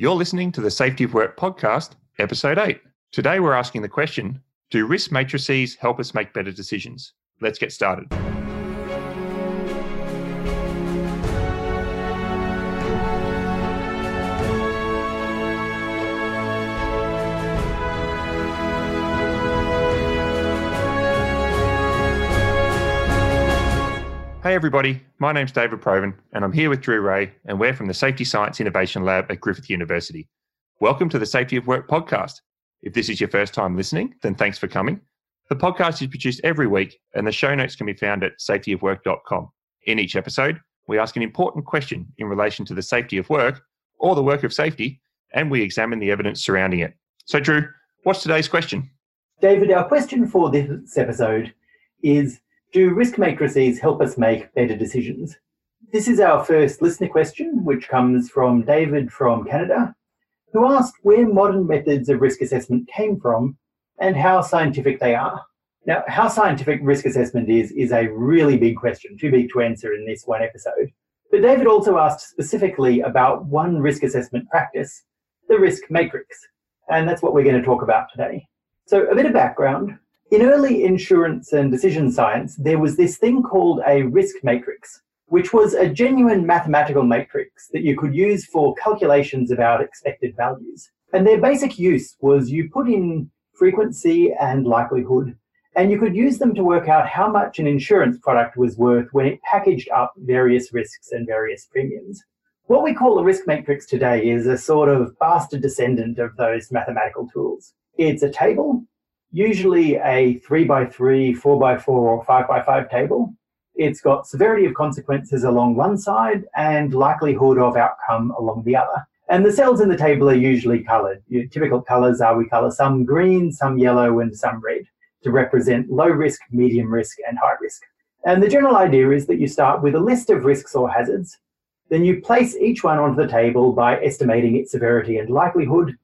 You're listening to the Safety of Work podcast, episode 8. Today we're asking the question Do risk matrices help us make better decisions? Let's get started. Everybody, my name's David Provan, and I'm here with Drew Rae and we're from the Safety Science Innovation Lab at Griffith University. Welcome to the Safety of Work podcast. If this is your first time listening, then thanks for coming. The podcast is produced every week and the show notes can be found at safetyofwork.com. In each episode, we ask an important question in relation to the safety of work or the work of safety and we examine the evidence surrounding it. So Drew, what's today's question? David, our question for this episode is do risk matrices help us make better decisions? This is our first listener question, which comes from David from Canada, who asked where modern methods of risk assessment came from and how scientific they are. Now, how scientific risk assessment is, is a really big question, too big to answer in this one episode. But David also asked specifically about one risk assessment practice, the risk matrix. And that's what we're going to talk about today. So, a bit of background in early insurance and decision science, there was this thing called a risk matrix, which was a genuine mathematical matrix that you could use for calculations about expected values. And their basic use was you put in frequency and likelihood, and you could use them to work out how much an insurance product was worth when it packaged up various risks and various premiums. What we call a risk matrix today is a sort of bastard descendant of those mathematical tools. It's a table usually a three by three, four by four, or five by five table. It's got severity of consequences along one side and likelihood of outcome along the other. And the cells in the table are usually colored. Your typical colors are we color some green, some yellow, and some red to represent low risk, medium risk, and high risk. And the general idea is that you start with a list of risks or hazards. Then you place each one onto the table by estimating its severity and likelihood,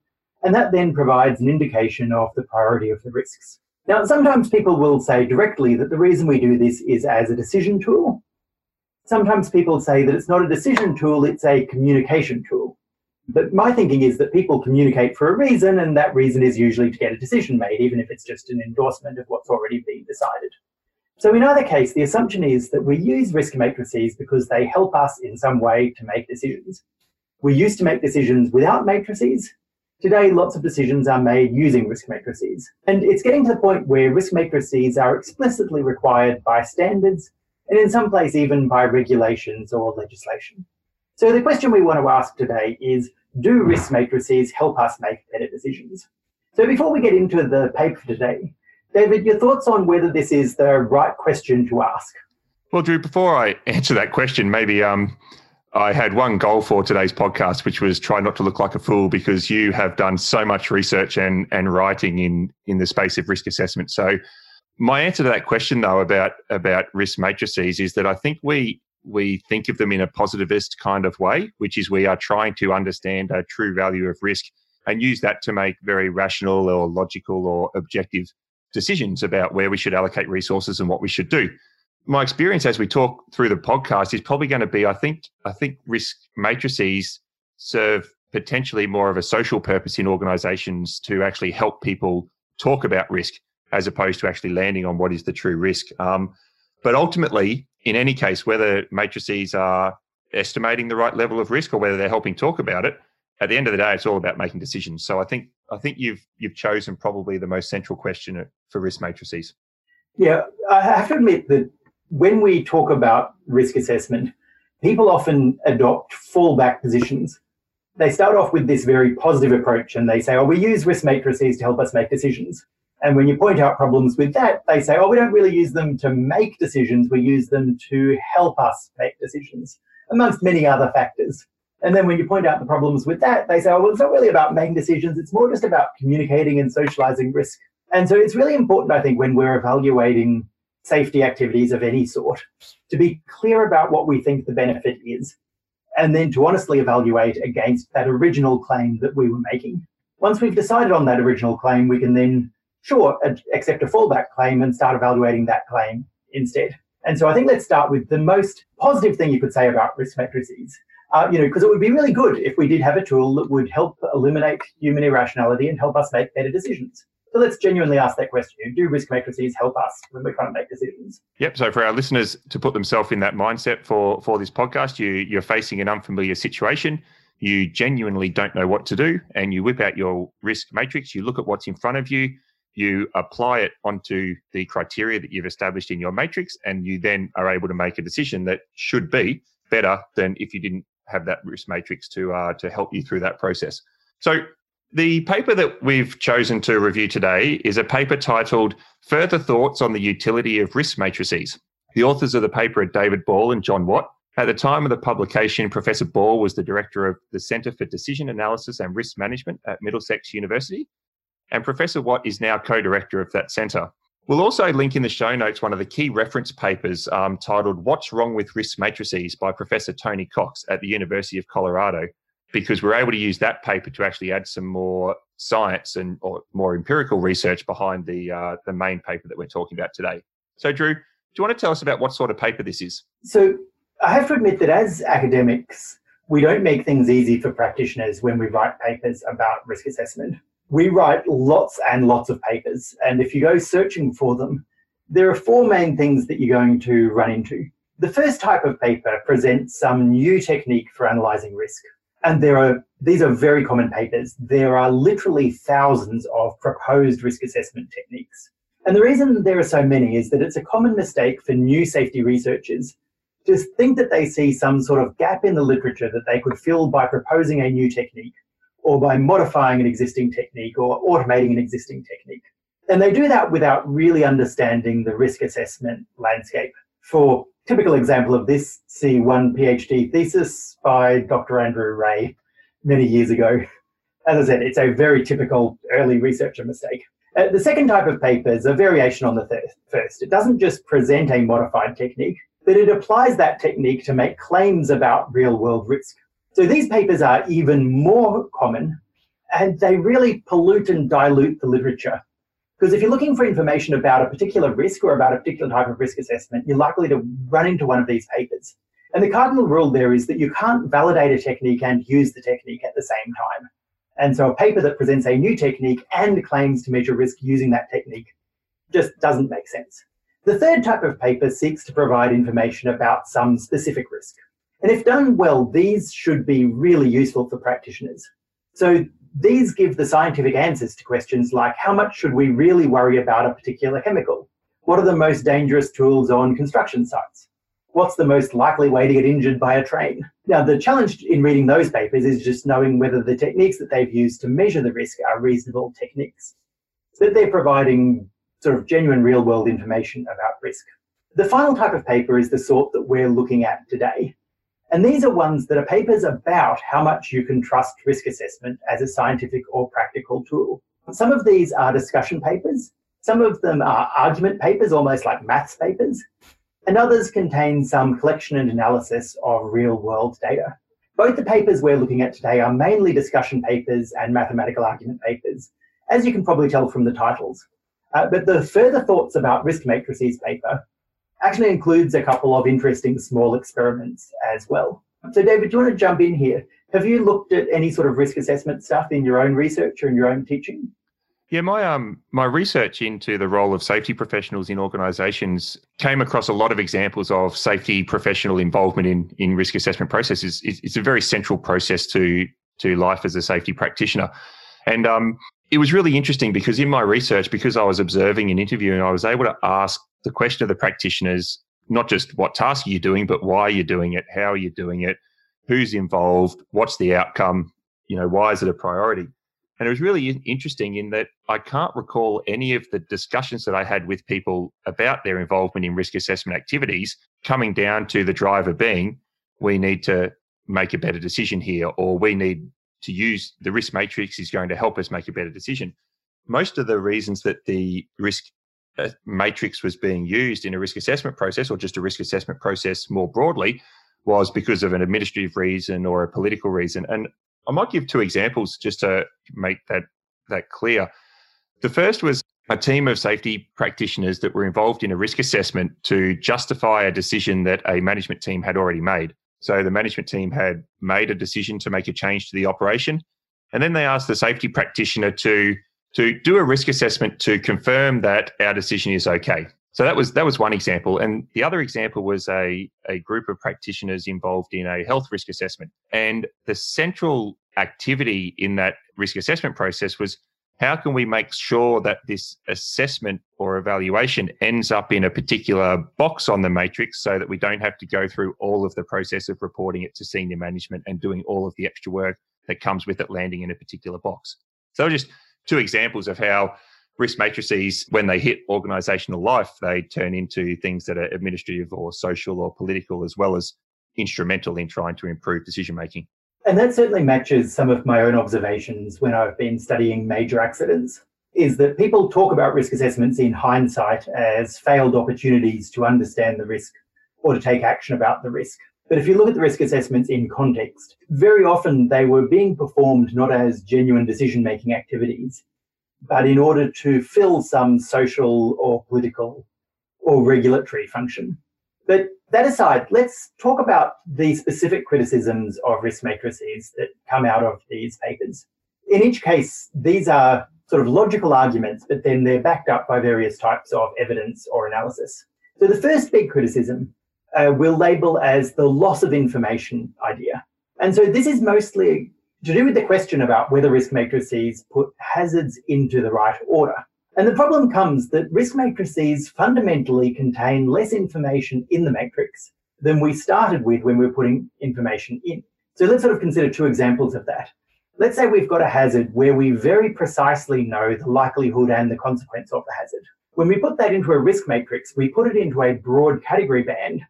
and that then provides an indication of the priority of the risks. Now, sometimes people will say directly that the reason we do this is as a decision tool. Sometimes people say that it's not a decision tool, it's a communication tool. But my thinking is that people communicate for a reason, and that reason is usually to get a decision made, even if it's just an endorsement of what's already been decided. So, in either case, the assumption is that we use risk matrices because they help us in some way to make decisions. We used to make decisions without matrices, Today, lots of decisions are made using risk matrices. And it's getting to the point where risk matrices are explicitly required by standards and in some place even by regulations or legislation. So the question we want to ask today is, do risk matrices help us make better decisions? So before we get into the paper today, David, your thoughts on whether this is the right question to ask? Well, Drew, before I answer that question, maybe um, I had one goal for today's podcast, which was try not to look like a fool because you have done so much research and, and writing in, in the space of risk assessment. So my answer to that question though about about risk matrices is that I think we we think of them in a positivist kind of way, which is we are trying to understand a true value of risk and use that to make very rational or logical or objective decisions about where we should allocate resources and what we should do my experience as we talk through the podcast is probably going to be I think I think risk matrices serve potentially more of a social purpose in organizations to actually help people talk about risk as opposed to actually landing on what is the true risk. Um, but ultimately, in any case, whether matrices are estimating the right level of risk or whether they're helping talk about it, at the end of the day, it's all about making decisions. So I think I think you've you've chosen probably the most central question for risk matrices. Yeah, I have to admit that when we talk about risk assessment, people often adopt fallback positions. They start off with this very positive approach and they say, oh, we use risk matrices to help us make decisions. And when you point out problems with that, they say, oh, we don't really use them to make decisions, we use them to help us make decisions, amongst many other factors. And then when you point out the problems with that, they say, oh, well, it's not really about making decisions, it's more just about communicating and socializing risk. And so it's really important, I think, when we're evaluating safety activities of any sort, to be clear about what we think the benefit is, and then to honestly evaluate against that original claim that we were making. Once we've decided on that original claim, we can then, sure, accept a fallback claim and start evaluating that claim instead. And so I think let's start with the most positive thing you could say about risk matrices Uh, you know, because it would be really good if we did have a tool that would help eliminate human irrationality and help us make better decisions. So let's genuinely ask that question. Do risk matrices help us when we're trying to make decisions? Yep. So for our listeners to put themselves in that mindset for, for this podcast, you, you're facing an unfamiliar situation. You genuinely don't know what to do, and you whip out your risk matrix. You look at what's in front of you. You apply it onto the criteria that you've established in your matrix, and you then are able to make a decision that should be better than if you didn't have that risk matrix to uh, to help you through that process. So the paper that we've chosen to review today is a paper titled Further Thoughts on the Utility of Risk Matrices. The authors of the paper are David Ball and John Watt. At the time of the publication, Professor Ball was the director of the Centre for Decision Analysis and Risk Management at Middlesex University, and Professor Watt is now co director of that centre. We'll also link in the show notes one of the key reference papers um, titled What's Wrong with Risk Matrices by Professor Tony Cox at the University of Colorado, because we're able to use that paper to actually add some more science and or more empirical research behind the uh, the main paper that we're talking about today. So, Drew, do you want to tell us about what sort of paper this is? So, I have to admit that as academics, we don't make things easy for practitioners when we write papers about risk assessment. We write lots and lots of papers, and if you go searching for them, there are four main things that you're going to run into. The first type of paper presents some new technique for analyzing risk and there are these are very common papers. There are literally thousands of proposed risk assessment techniques. And the reason there are so many is that it's a common mistake for new safety researchers to think that they see some sort of gap in the literature that they could fill by proposing a new technique or by modifying an existing technique or automating an existing technique. And they do that without really understanding the risk assessment landscape. For typical example of this, see one PhD thesis by Dr. Andrew Rae many years ago. As I said, it's a very typical early researcher mistake. Uh, the second type of paper is a variation on the th- first. It doesn't just present a modified technique, but it applies that technique to make claims about real world risk. So these papers are even more common and they really pollute and dilute the literature because if you're looking for information about a particular risk or about a particular type of risk assessment, you're likely to run into one of these papers. And the cardinal rule there is that you can't validate a technique and use the technique at the same time. And so a paper that presents a new technique and claims to measure risk using that technique just doesn't make sense. The third type of paper seeks to provide information about some specific risk. And if done well, these should be really useful for practitioners. So these give the scientific answers to questions like how much should we really worry about a particular chemical? What are the most dangerous tools on construction sites? What's the most likely way to get injured by a train? Now, the challenge in reading those papers is just knowing whether the techniques that they've used to measure the risk are reasonable techniques. That they're providing sort of genuine real world information about risk. The final type of paper is the sort that we're looking at today. And these are ones that are papers about how much you can trust risk assessment as a scientific or practical tool. Some of these are discussion papers, some of them are argument papers, almost like maths papers, and others contain some collection and analysis of real world data. Both the papers we're looking at today are mainly discussion papers and mathematical argument papers, as you can probably tell from the titles. Uh, but the further thoughts about risk matrices paper actually includes a couple of interesting small experiments as well. So, David, do you want to jump in here? Have you looked at any sort of risk assessment stuff in your own research or in your own teaching? Yeah, my um my research into the role of safety professionals in organisations came across a lot of examples of safety professional involvement in in risk assessment processes. It's, it's a very central process to to life as a safety practitioner, and um, it was really interesting because in my research, because I was observing and interviewing, I was able to ask the question of the practitioners, not just what task are you doing, but why you're doing it, how are you doing it, who's involved, what's the outcome, you know, why is it a priority? And it was really interesting in that I can't recall any of the discussions that I had with people about their involvement in risk assessment activities coming down to the driver being, we need to make a better decision here, or we need to use the risk matrix is going to help us make a better decision. Most of the reasons that the risk uh, matrix was being used in a risk assessment process or just a risk assessment process more broadly was because of an administrative reason or a political reason. And I might give two examples just to make that that clear. The first was a team of safety practitioners that were involved in a risk assessment to justify a decision that a management team had already made. So the management team had made a decision to make a change to the operation. And then they asked the safety practitioner to, to do a risk assessment to confirm that our decision is okay. So that was that was one example, and the other example was a a group of practitioners involved in a health risk assessment, and the central activity in that risk assessment process was how can we make sure that this assessment or evaluation ends up in a particular box on the matrix so that we don't have to go through all of the process of reporting it to senior management and doing all of the extra work that comes with it landing in a particular box. So just two examples of how risk matrices, when they hit organizational life, they turn into things that are administrative or social or political, as well as instrumental in trying to improve decision making. And that certainly matches some of my own observations when I've been studying major accidents. Is that people talk about risk assessments in hindsight as failed opportunities to understand the risk or to take action about the risk. But if you look at the risk assessments in context, very often they were being performed not as genuine decision making activities, but in order to fill some social or political or regulatory function. But that aside, let's talk about the specific criticisms of risk matrices that come out of these papers. In each case, these are sort of logical arguments, but then they're backed up by various types of evidence or analysis. So the first big criticism uh, we'll label as the loss of information idea. And so this is mostly to do with the question about whether risk matrices put hazards into the right order. And the problem comes that risk matrices fundamentally contain less information in the matrix than we started with when we were putting information in. So let's sort of consider two examples of that. Let's say we've got a hazard where we very precisely know the likelihood and the consequence of the hazard. When we put that into a risk matrix, we put it into a broad category band,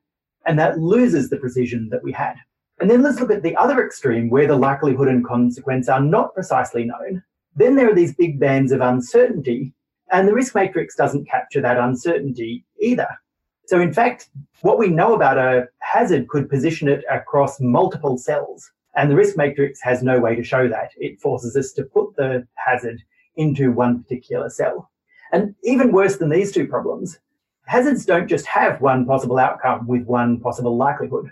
and that loses the precision that we had. And then let's look at the other extreme where the likelihood and consequence are not precisely known. Then there are these big bands of uncertainty, and the risk matrix doesn't capture that uncertainty either. So, in fact, what we know about a hazard could position it across multiple cells, and the risk matrix has no way to show that. It forces us to put the hazard into one particular cell. And even worse than these two problems, hazards don't just have one possible outcome with one possible likelihood.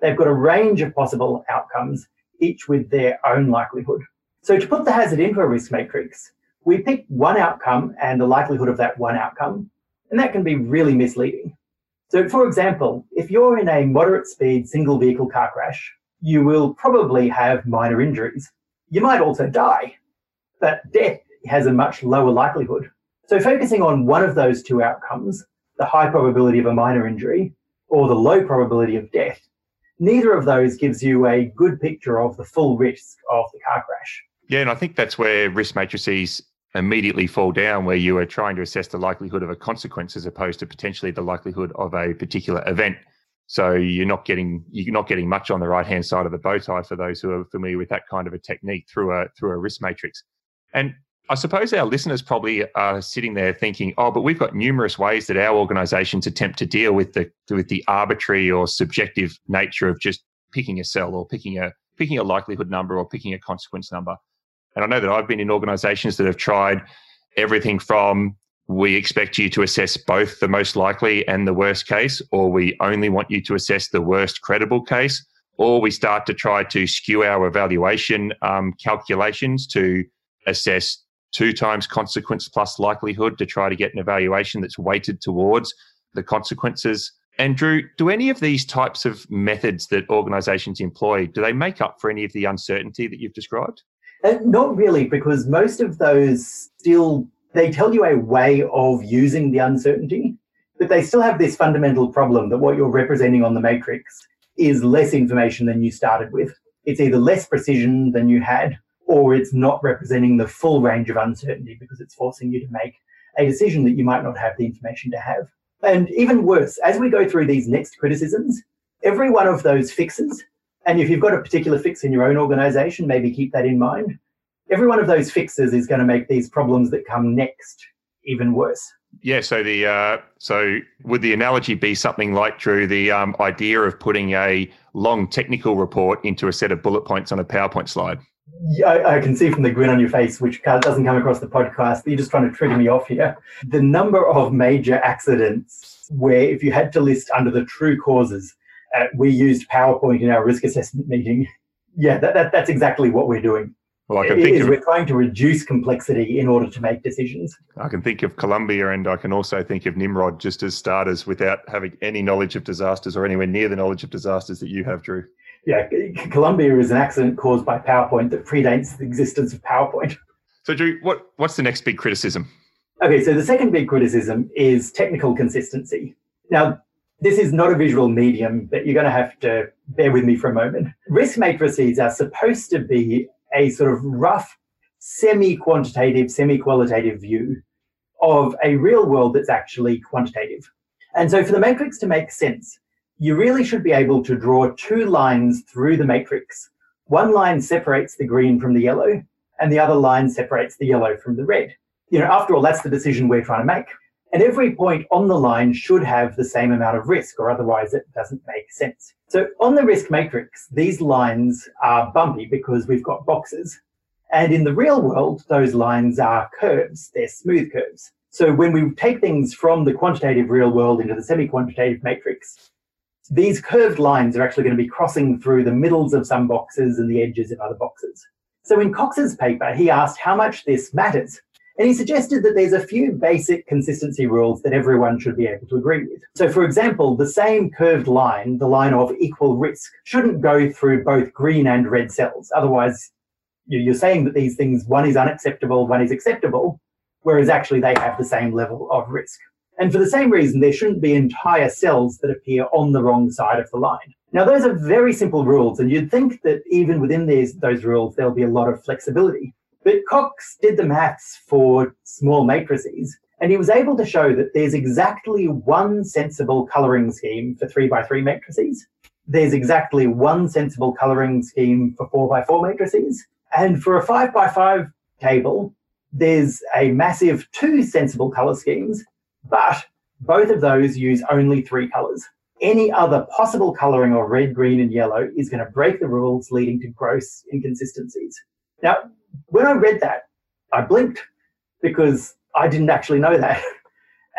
They've got a range of possible outcomes, each with their own likelihood. So to put the hazard into a risk matrix, we pick one outcome and the likelihood of that one outcome, and that can be really misleading. So for example, if you're in a moderate speed single vehicle car crash, you will probably have minor injuries. You might also die, but death has a much lower likelihood. So focusing on one of those two outcomes, the high probability of a minor injury or the low probability of death, neither of those gives you a good picture of the full risk of the car crash. Yeah, and I think that's where risk matrices immediately fall down, where you are trying to assess the likelihood of a consequence as opposed to potentially the likelihood of a particular event. So you're not getting you're not getting much on the right hand side of the bow tie for those who are familiar with that kind of a technique through a through a risk matrix. And I suppose our listeners probably are sitting there thinking, "Oh, but we've got numerous ways that our organisations attempt to deal with the with the arbitrary or subjective nature of just picking a cell or picking a picking a likelihood number or picking a consequence number." And I know that I've been in organisations that have tried everything from we expect you to assess both the most likely and the worst case, or we only want you to assess the worst credible case, or we start to try to skew our evaluation um, calculations to assess two times consequence plus likelihood to try to get an evaluation that's weighted towards the consequences. Andrew, do any of these types of methods that organizations employ, do they make up for any of the uncertainty that you've described? Uh, not really, because most of those still, they tell you a way of using the uncertainty, but they still have this fundamental problem that what you're representing on the matrix is less information than you started with. It's either less precision than you had, or it's not representing the full range of uncertainty because it's forcing you to make a decision that you might not have the information to have. And even worse, as we go through these next criticisms, every one of those fixes, and if you've got a particular fix in your own organization, maybe keep that in mind. Every one of those fixes is going to make these problems that come next even worse. Yeah, so the uh, so would the analogy be something like Drew the um, idea of putting a long technical report into a set of bullet points on a PowerPoint slide? Yeah, I, I, can see from the grin on your face, which doesn't come across the podcast, that you're just trying to trigger me off here. The number of major accidents where, if you had to list under the true causes, uh, we used PowerPoint in our risk assessment meeting. Yeah, that, that, that's exactly what we're doing. Well, I can think is of, we're trying to reduce complexity in order to make decisions. I can think of Columbia and I can also think of Nimrod just as starters without having any knowledge of disasters or anywhere near the knowledge of disasters that you have, Drew. Yeah, Columbia is an accident caused by PowerPoint that predates the existence of PowerPoint. So, Drew, what, what's the next big criticism? Okay, so the second big criticism is technical consistency. Now, this is not a visual medium, but you're going to have to bear with me for a moment. Risk matrices are supposed to be a sort of rough, semi quantitative, semi qualitative view of a real world that's actually quantitative. And so for the matrix to make sense, you really should be able to draw two lines through the matrix. One line separates the green from the yellow, and the other line separates the yellow from the red. You know, after all, that's the decision we're trying to make. And every point on the line should have the same amount of risk, or otherwise it doesn't make sense. So on the risk matrix, these lines are bumpy because we've got boxes. And in the real world, those lines are curves, they're smooth curves. So when we take things from the quantitative real world into the semi-quantitative matrix, these curved lines are actually going to be crossing through the middles of some boxes and the edges of other boxes. So in Cox's paper, he asked how much this matters. And he suggested that there's a few basic consistency rules that everyone should be able to agree with. So, for example, the same curved line, the line of equal risk, shouldn't go through both green and red cells. Otherwise, you're saying that these things, one is unacceptable, one is acceptable, whereas actually they have the same level of risk. And for the same reason, there shouldn't be entire cells that appear on the wrong side of the line. Now, those are very simple rules, and you'd think that even within these, those rules, there'll be a lot of flexibility. But Cox did the maths for small matrices, and he was able to show that there's exactly one sensible coloring scheme for 3 by 3 matrices. There's exactly one sensible coloring scheme for 4 by 4 matrices. And for a 5 by 5 table, there's a massive two sensible color schemes, but both of those use only three colors. Any other possible coloring of red, green, and yellow is going to break the rules, leading to gross inconsistencies. Now, when I read that, I blinked because I didn't actually know that.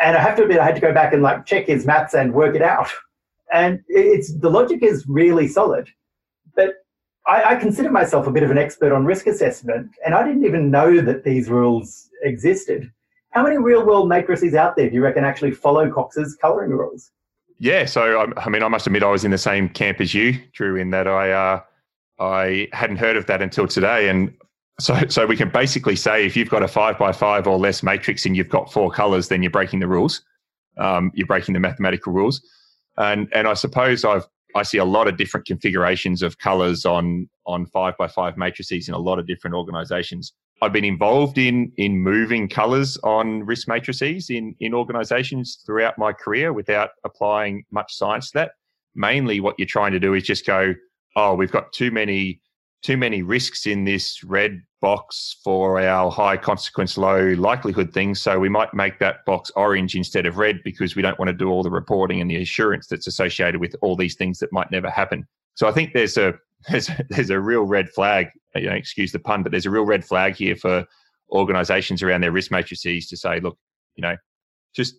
And I have to admit, I had to go back and like check his maths and work it out. And it's the logic is really solid. But I, I consider myself a bit of an expert on risk assessment, and I didn't even know that these rules existed. How many real world matrices out there do you reckon actually follow Cox's colouring rules? Yeah, so I, I, mean, I must admit, I was in the same camp as you, Drew, in that I uh, I hadn't heard of that until today, and so, so we can basically say if you've got a five by five or less matrix and you've got four colors, then you're breaking the rules. Um, you're breaking the mathematical rules, and and I suppose I've I see a lot of different configurations of colors on on five by five matrices in a lot of different organizations. I've been involved in in moving colors on risk matrices in in organizations throughout my career without applying much science to that. Mainly, what you're trying to do is just go, oh, we've got too many too many risks in this red box for our high consequence, low likelihood things. So we might make that box orange instead of red because we don't want to do all the reporting and the assurance that's associated with all these things that might never happen. So I think there's a there's there's a real red flag. You know, excuse the pun, but there's a real red flag here for organisations around their risk matrices to say, look, you know, just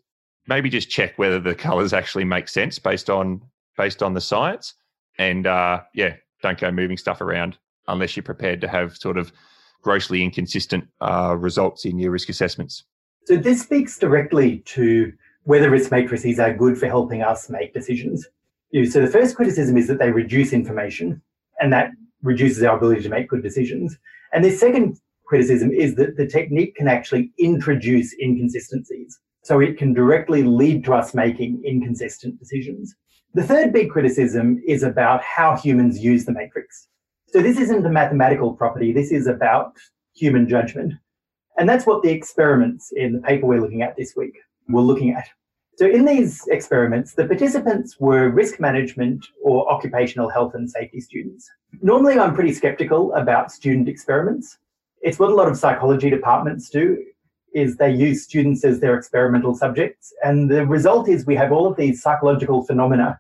maybe just check whether the colours actually make sense based on based on the science, and uh, yeah, don't go moving stuff around unless you're prepared to have sort of grossly inconsistent uh, results in your risk assessments. So this speaks directly to whether risk matrices are good for helping us make decisions. So the first criticism is that they reduce information, and that reduces our ability to make good decisions. And the second criticism is that the technique can actually introduce inconsistencies. So it can directly lead to us making inconsistent decisions. The third big criticism is about how humans use the matrix. So this isn't a mathematical property, this is about human judgment. And that's what the experiments in the paper we're looking at this week were looking at. So in these experiments, the participants were risk management or occupational health and safety students. Normally, I'm pretty skeptical about student experiments. It's what a lot of psychology departments do is they use students as their experimental subjects. And the result is we have all of these psychological phenomena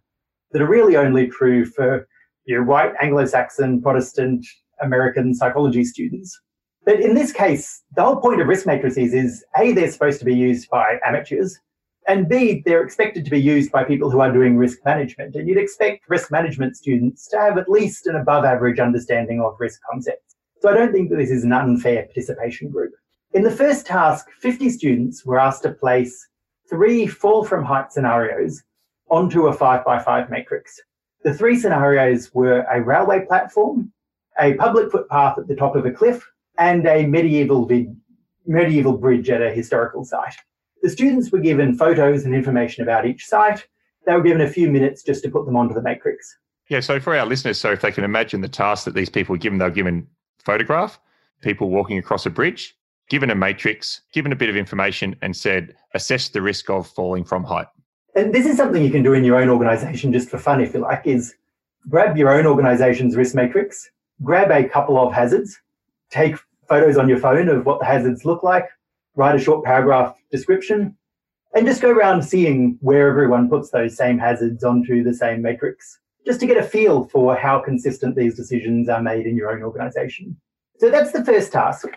that are really only true for you know, white Anglo-Saxon Protestant American psychology students. But in this case, the whole point of risk matrices is A, they're supposed to be used by amateurs, And B, they're expected to be used by people who are doing risk management. And you'd expect risk management students to have at least an above average understanding of risk concepts. So I don't think that this is an unfair participation group. In the first task, 50 students were asked to place three fall from height scenarios onto a five by five matrix. The three scenarios were a railway platform, a public footpath at the top of a cliff, and a medieval, vid- medieval bridge at a historical site. The students were given photos and information about each site. They were given a few minutes just to put them onto the matrix. Yeah, so for our listeners, so if they can imagine the task that these people were given, they were given photograph, people walking across a bridge, given a matrix, given a bit of information, and said, assess the risk of falling from height. And this is something you can do in your own organization just for fun, if you like, is grab your own organization's risk matrix, grab a couple of hazards, take photos on your phone of what the hazards look like, write a short paragraph description, and just go around seeing where everyone puts those same hazards onto the same matrix, just to get a feel for how consistent these decisions are made in your own organization. So that's the first task.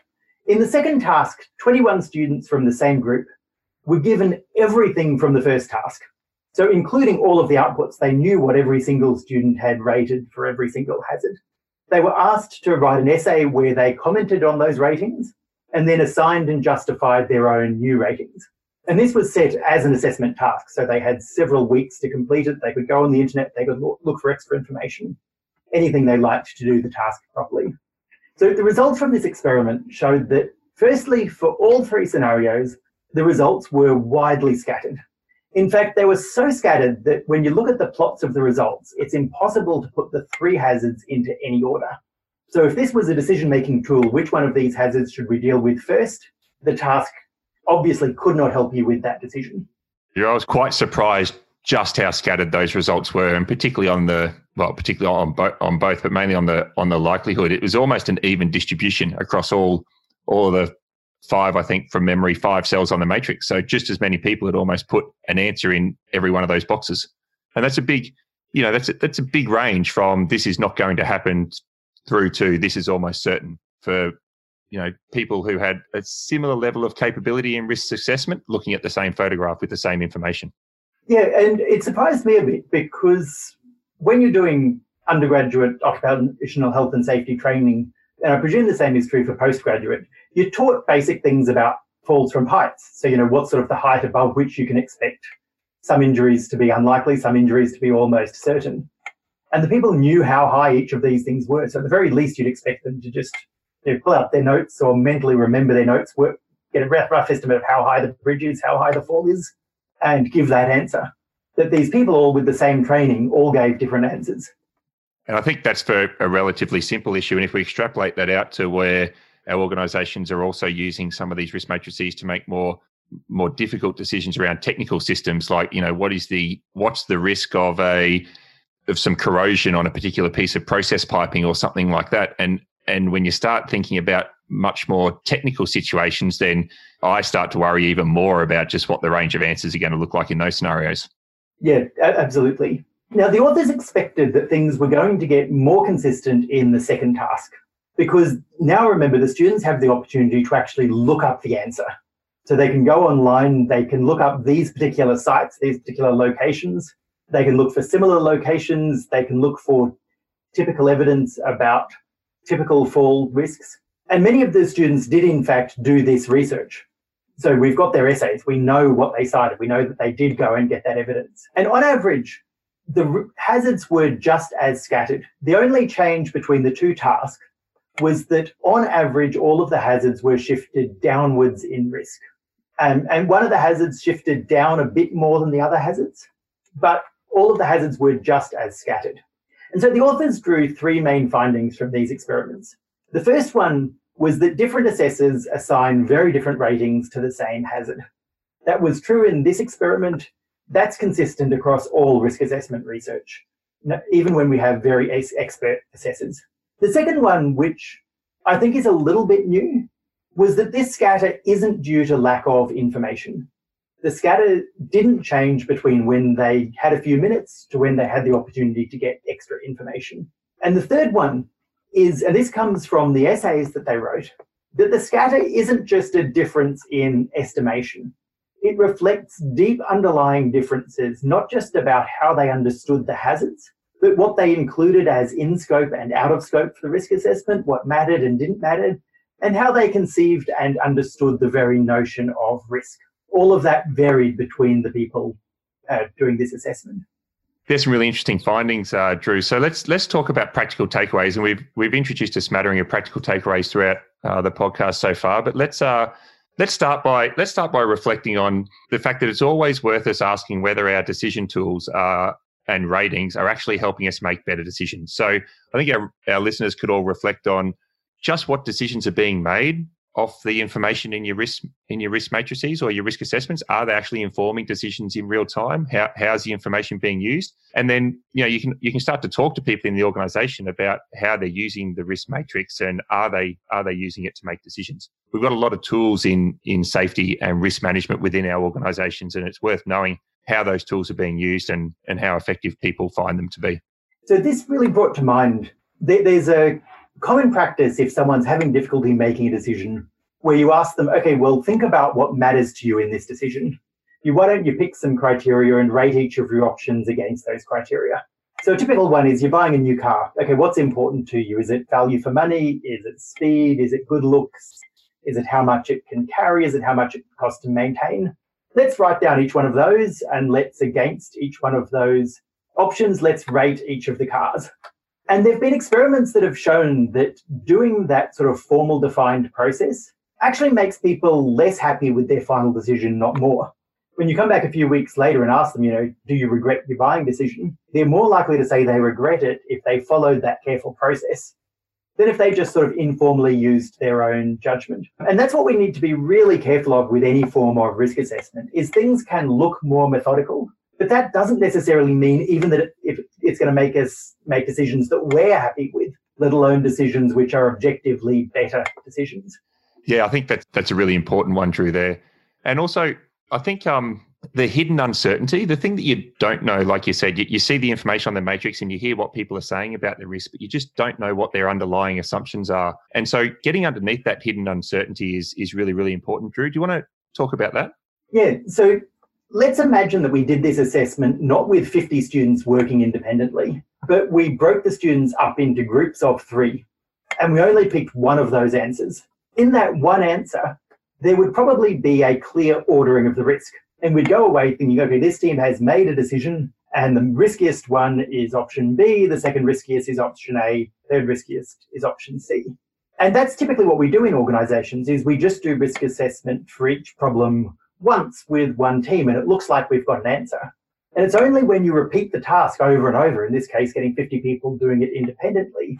In the second task, 21 students from the same group were given everything from the first task. So, including all of the outputs, they knew what every single student had rated for every single hazard. They were asked to write an essay where they commented on those ratings and then assigned and justified their own new ratings. And this was set as an assessment task. So they had several weeks to complete it. They could go on the internet, they could look for extra information, anything they liked to do the task properly. So the results from this experiment showed that, firstly, for all three scenarios, the results were widely scattered. In fact, they were so scattered that when you look at the plots of the results, it's impossible to put the three hazards into any order. So if this was a decision making tool, which one of these hazards should we deal with first? The task obviously could not help you with that decision. Yeah, I was quite surprised just how scattered those results were, and particularly on the well, particularly on both, on both, but mainly on the on the likelihood. It was almost an even distribution across all all the five, I think, from memory, five cells on the matrix. So just as many people had almost put an answer in every one of those boxes, and that's a big, you know, that's a, that's a big range from this is not going to happen through to this is almost certain. For you know people who had a similar level of capability in risk assessment looking at the same photograph with the same information. Yeah and it surprised me a bit because when you're doing undergraduate occupational health and safety training, and I presume the same is true for postgraduate, you're taught basic things about falls from heights. So, you know, what sort of the height above which you can expect some injuries to be unlikely, some injuries to be almost certain. And the people knew how high each of these things were. So, at the very least, you'd expect them to just you know, pull out their notes or mentally remember their notes, work, get a rough, rough estimate of how high the bridge is, how high the fall is, and give that answer that these people all with the same training all gave different answers. And I think that's for a relatively simple issue. And if we extrapolate that out to where our organisations are also using some of these risk matrices to make more more difficult decisions around technical systems, like you know what is the what's the risk of a of some corrosion on a particular piece of process piping or something like that, and and when you start thinking about much more technical situations, then I start to worry even more about just what the range of answers are going to look like in those scenarios. Yeah, absolutely. Now, the authors expected that things were going to get more consistent in the second task because now remember the students have the opportunity to actually look up the answer. So they can go online, they can look up these particular sites, these particular locations, they can look for similar locations, they can look for typical evidence about typical fall risks. And many of the students did, in fact, do this research. So we've got their essays. We know what they cited. We know that they did go and get that evidence. And on average, the hazards were just as scattered. The only change between the two tasks was that on average, all of the hazards were shifted downwards in risk. Um, and one of the hazards shifted down a bit more than the other hazards, but all of the hazards were just as scattered. And so the authors drew three main findings from these experiments. The first one was that different assessors assign very different ratings to the same hazard. That was true in this experiment. That's consistent across all risk assessment research, even when we have very expert assessors. The second one, which I think is a little bit new, was that this scatter isn't due to lack of information. The scatter didn't change between when they had a few minutes to when they had the opportunity to get extra information. And the third one is, and this comes from the essays that they wrote, that the scatter isn't just a difference in estimation. It reflects deep underlying differences, not just about how they understood the hazards, but what they included as in scope and out of scope for the risk assessment, what mattered and didn't matter, and how they conceived and understood the very notion of risk. All of that varied between the people uh, doing this assessment. There's some really interesting findings, uh, Drew. So let's let's talk about practical takeaways, and we've we've introduced a smattering of practical takeaways throughout uh, the podcast so far. But let's uh, let's start by let's start by reflecting on the fact that it's always worth us asking whether our decision tools are and ratings are actually helping us make better decisions. So I think our, our listeners could all reflect on just what decisions are being made off the information in your risk in your risk matrices or your risk assessments. Are they actually informing decisions in real time? How how's the information being used? And then you know you can you can start to talk to people in the organization about how they're using the risk matrix and are they are they using it to make decisions. We've got a lot of tools in in safety and risk management within our organizations and it's worth knowing how those tools are being used and and how effective people find them to be so this really brought to mind there's a common practice if someone's having difficulty making a decision where you ask them, okay, well, think about what matters to you in this decision. You, why don't you pick some criteria and rate each of your options against those criteria? So a typical one is you're buying a new car. Okay, what's important to you? Is it value for money? Is it speed? Is it good looks? Is it how much it can carry? Is it how much it costs to maintain? Let's write down each one of those and let's against each one of those options, let's rate each of the cars. And there have been experiments that have shown that doing that sort of formal defined process actually makes people less happy with their final decision, not more. When you come back a few weeks later and ask them, you know, do you regret your buying decision? They're more likely to say they regret it if they followed that careful process than if they just sort of informally used their own judgment. And that's what we need to be really careful of with any form of risk assessment is things can look more methodical but that doesn't necessarily mean even that if it's going to make us make decisions that we're happy with, let alone decisions which are objectively better decisions. Yeah, I think that's that's a really important one, Drew. There, and also I think um, the hidden uncertainty, the thing that you don't know, like you said, you, you, see the information on the matrix and you hear what people are saying about the risk, but you just don't know what their underlying assumptions are. And so, getting underneath that hidden uncertainty is is really really important. Drew, do you want to talk about that? Yeah. So Let's imagine that we did this assessment not with 50 students working independently, but we broke the students up into groups of three, and we only picked one of those answers. In that one answer, there would probably be a clear ordering of the risk. And we'd go away thinking, okay, this team has made a decision, and the riskiest one is option B, the second riskiest is option A, third riskiest is option C. And that's typically what we do in organizations is we just do risk assessment for each problem once with one team and it looks like we've got an answer. And it's only when you repeat the task over and over, in this case, getting 50 people doing it independently,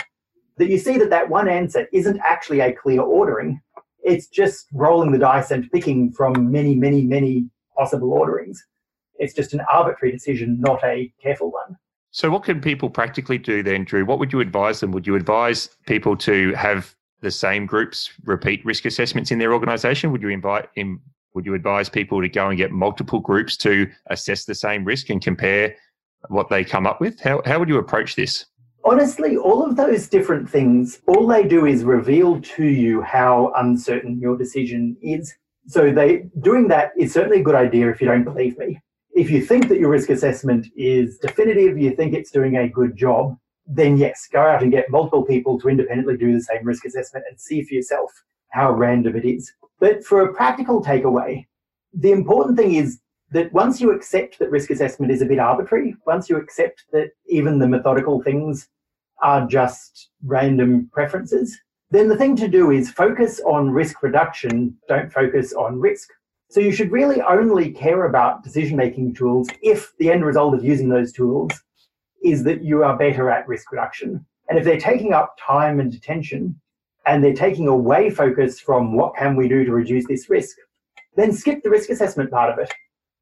that you see that that one answer isn't actually a clear ordering. It's just rolling the dice and picking from many, many, many possible orderings. It's just an arbitrary decision, not a careful one. So, what can people practically do then, Drew? What would you advise them? Would you advise people to have the same groups repeat risk assessments in their organization? Would you invite in, would you advise people to go and get multiple groups to assess the same risk and compare what they come up with? How, how would you approach this? Honestly, all of those different things, all they do is reveal to you how uncertain your decision is. So they doing that is certainly a good idea if you don't believe me. If you think that your risk assessment is definitive, you think it's doing a good job, then yes, go out and get multiple people to independently do the same risk assessment and see for yourself how random it is. But for a practical takeaway, the important thing is that once you accept that risk assessment is a bit arbitrary, once you accept that even the methodical things are just random preferences, then the thing to do is focus on risk reduction, don't focus on risk. So you should really only care about decision making tools if the end result of using those tools is that you are better at risk reduction. And if they're taking up time and attention, and they're taking away focus from what can we do to reduce this risk, then skip the risk assessment part of it.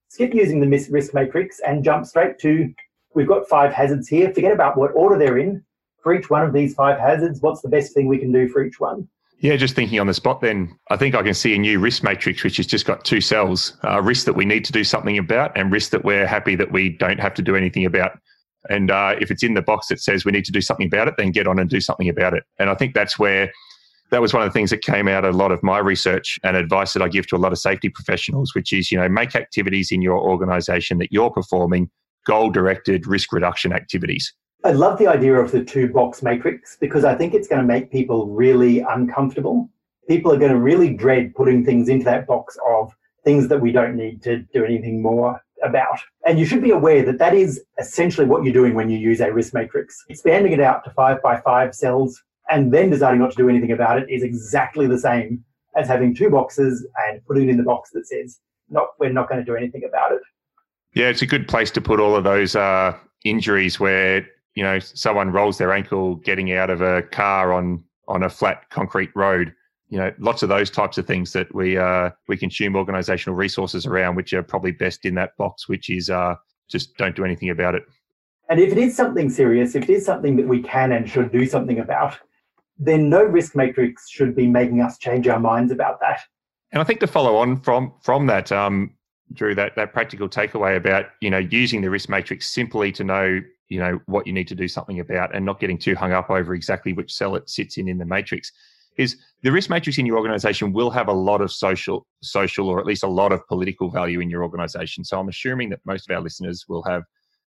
Skip using the risk matrix and jump straight to we've got five hazards here. Forget about what order they're in. For each one of these five hazards, what's the best thing we can do for each one? Yeah, just thinking on the spot, then I think I can see a new risk matrix which has just got two cells uh, risk that we need to do something about, and risk that we're happy that we don't have to do anything about. And uh, if it's in the box that says we need to do something about it, then get on and do something about it. And I think that's where that was one of the things that came out of a lot of my research and advice that I give to a lot of safety professionals, which is, you know, make activities in your organization that you're performing goal directed risk reduction activities. I love the idea of the two box matrix because I think it's going to make people really uncomfortable. People are going to really dread putting things into that box of things that we don't need to do anything more about. And you should be aware that that is essentially what you're doing when you use a risk matrix. Expanding it out to five by five cells and then deciding not to do anything about it is exactly the same as having two boxes and putting it in the box that says, not, we're not going to do anything about it. Yeah, it's a good place to put all of those uh, injuries where you know someone rolls their ankle getting out of a car on on a flat concrete road. You know, lots of those types of things that we uh, we consume organisational resources around, which are probably best in that box, which is uh, just don't do anything about it. And if it is something serious, if it is something that we can and should do something about, then no risk matrix should be making us change our minds about that. And I think to follow on from from that, um, Drew, that, that practical takeaway about, you know, using the risk matrix simply to know, you know, what you need to do something about and not getting too hung up over exactly which cell it sits in in the matrix is the risk matrix in your organization will have a lot of social social or at least a lot of political value in your organization. So I'm assuming that most of our listeners will have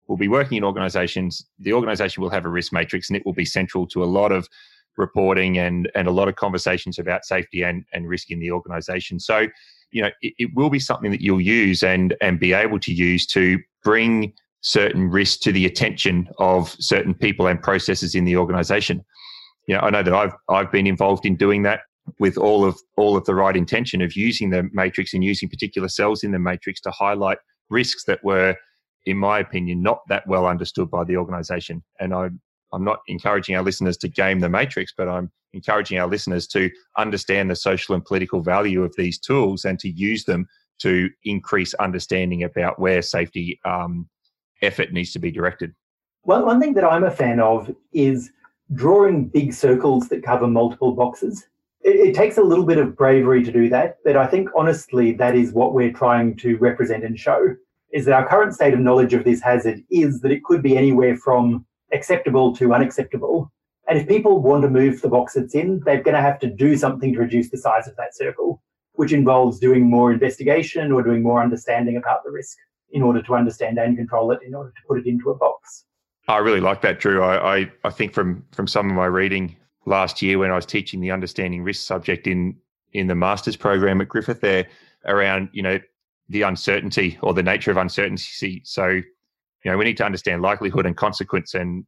will be working in organizations. The organization will have a risk matrix and it will be central to a lot of reporting and and a lot of conversations about safety and, and risk in the organization. So you know it, it will be something that you'll use and and be able to use to bring certain risks to the attention of certain people and processes in the organization. You know i know that i've i've been involved in doing that with all of all of the right intention of using the matrix and using particular cells in the matrix to highlight risks that were in my opinion not that well understood by the organization. And i I'm not encouraging our listeners to game the matrix, but I'm encouraging our listeners to understand the social and political value of these tools and to use them to increase understanding about where safety um, effort needs to be directed. Well, one thing that I'm a fan of is drawing big circles that cover multiple boxes. It, it takes a little bit of bravery to do that, but I think honestly that is what we're trying to represent and show. Is that our current state of knowledge of this hazard is that it could be anywhere from acceptable to unacceptable. And if people want to move the box it's in, they're going to have to do something to reduce the size of that circle, which involves doing more investigation or doing more understanding about the risk in order to understand and control it, in order to put it into a box. I really like that, Drew. I, I, I think from from some of my reading last year when I was teaching the understanding risk subject in in the master's program at Griffith there around, you know, the uncertainty or the nature of uncertainty. So you know we need to understand likelihood and consequence and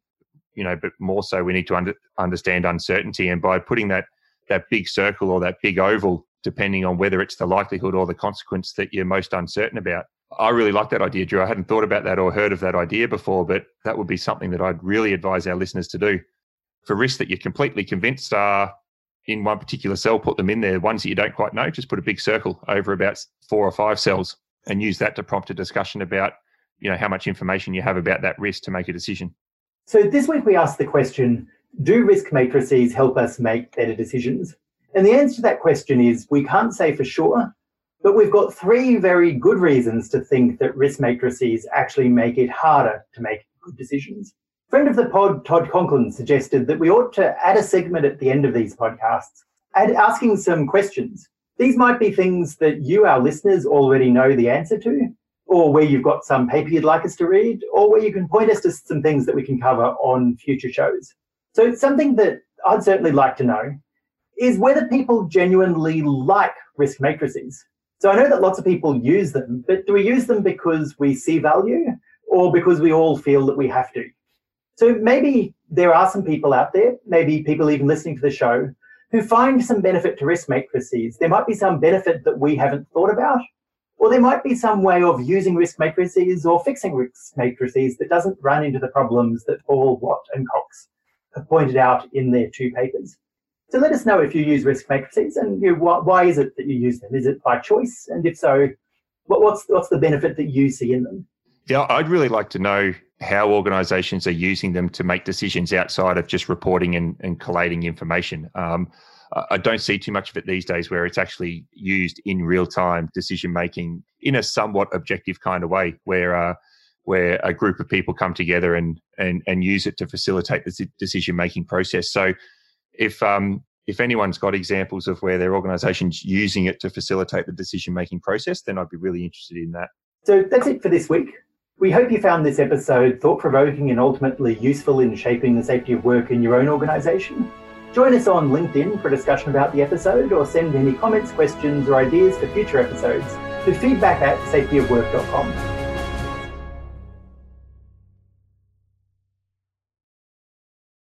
you know but more so we need to under, understand uncertainty and by putting that that big circle or that big oval depending on whether it's the likelihood or the consequence that you're most uncertain about i really like that idea drew i hadn't thought about that or heard of that idea before but that would be something that i'd really advise our listeners to do for risks that you're completely convinced are in one particular cell put them in there ones that you don't quite know just put a big circle over about four or five cells and use that to prompt a discussion about you know how much information you have about that risk to make a decision. So this week we asked the question: Do risk matrices help us make better decisions? And the answer to that question is we can't say for sure, but we've got three very good reasons to think that risk matrices actually make it harder to make good decisions. Friend of the pod, Todd Conklin, suggested that we ought to add a segment at the end of these podcasts, and asking some questions. These might be things that you, our listeners, already know the answer to, or where you've got some paper you'd like us to read, or where you can point us to some things that we can cover on future shows. So, something that I'd certainly like to know is whether people genuinely like risk matrices. So, I know that lots of people use them, but do we use them because we see value or because we all feel that we have to? So, maybe there are some people out there, maybe people even listening to the show, who find some benefit to risk matrices. There might be some benefit that we haven't thought about or there might be some way of using risk matrices or fixing risk matrices that doesn't run into the problems that Ball, Watt, and Cox have pointed out in their two papers. So let us know if you use risk matrices and you why, why is it that you use them? Is it by choice? And if so, what, what's, what's the benefit that you see in them? Yeah, I'd really like to know how organizations are using them to make decisions outside of just reporting and, and collating information. Um, I don't see too much of it these days where it's actually used in real time decision making in a somewhat objective kind of way, where uh, where a group of people come together and and and use it to facilitate the decision making process. So, if um, if anyone's got examples of where their organisation's using it to facilitate the decision making process, then I'd be really interested in that. So that's it for this week. We hope you found this episode thought provoking and ultimately useful in shaping the safety of work in your own organisation. Join us on LinkedIn for a discussion about the episode or send any comments, questions, or ideas for future episodes to feedback at safetyofwork.com.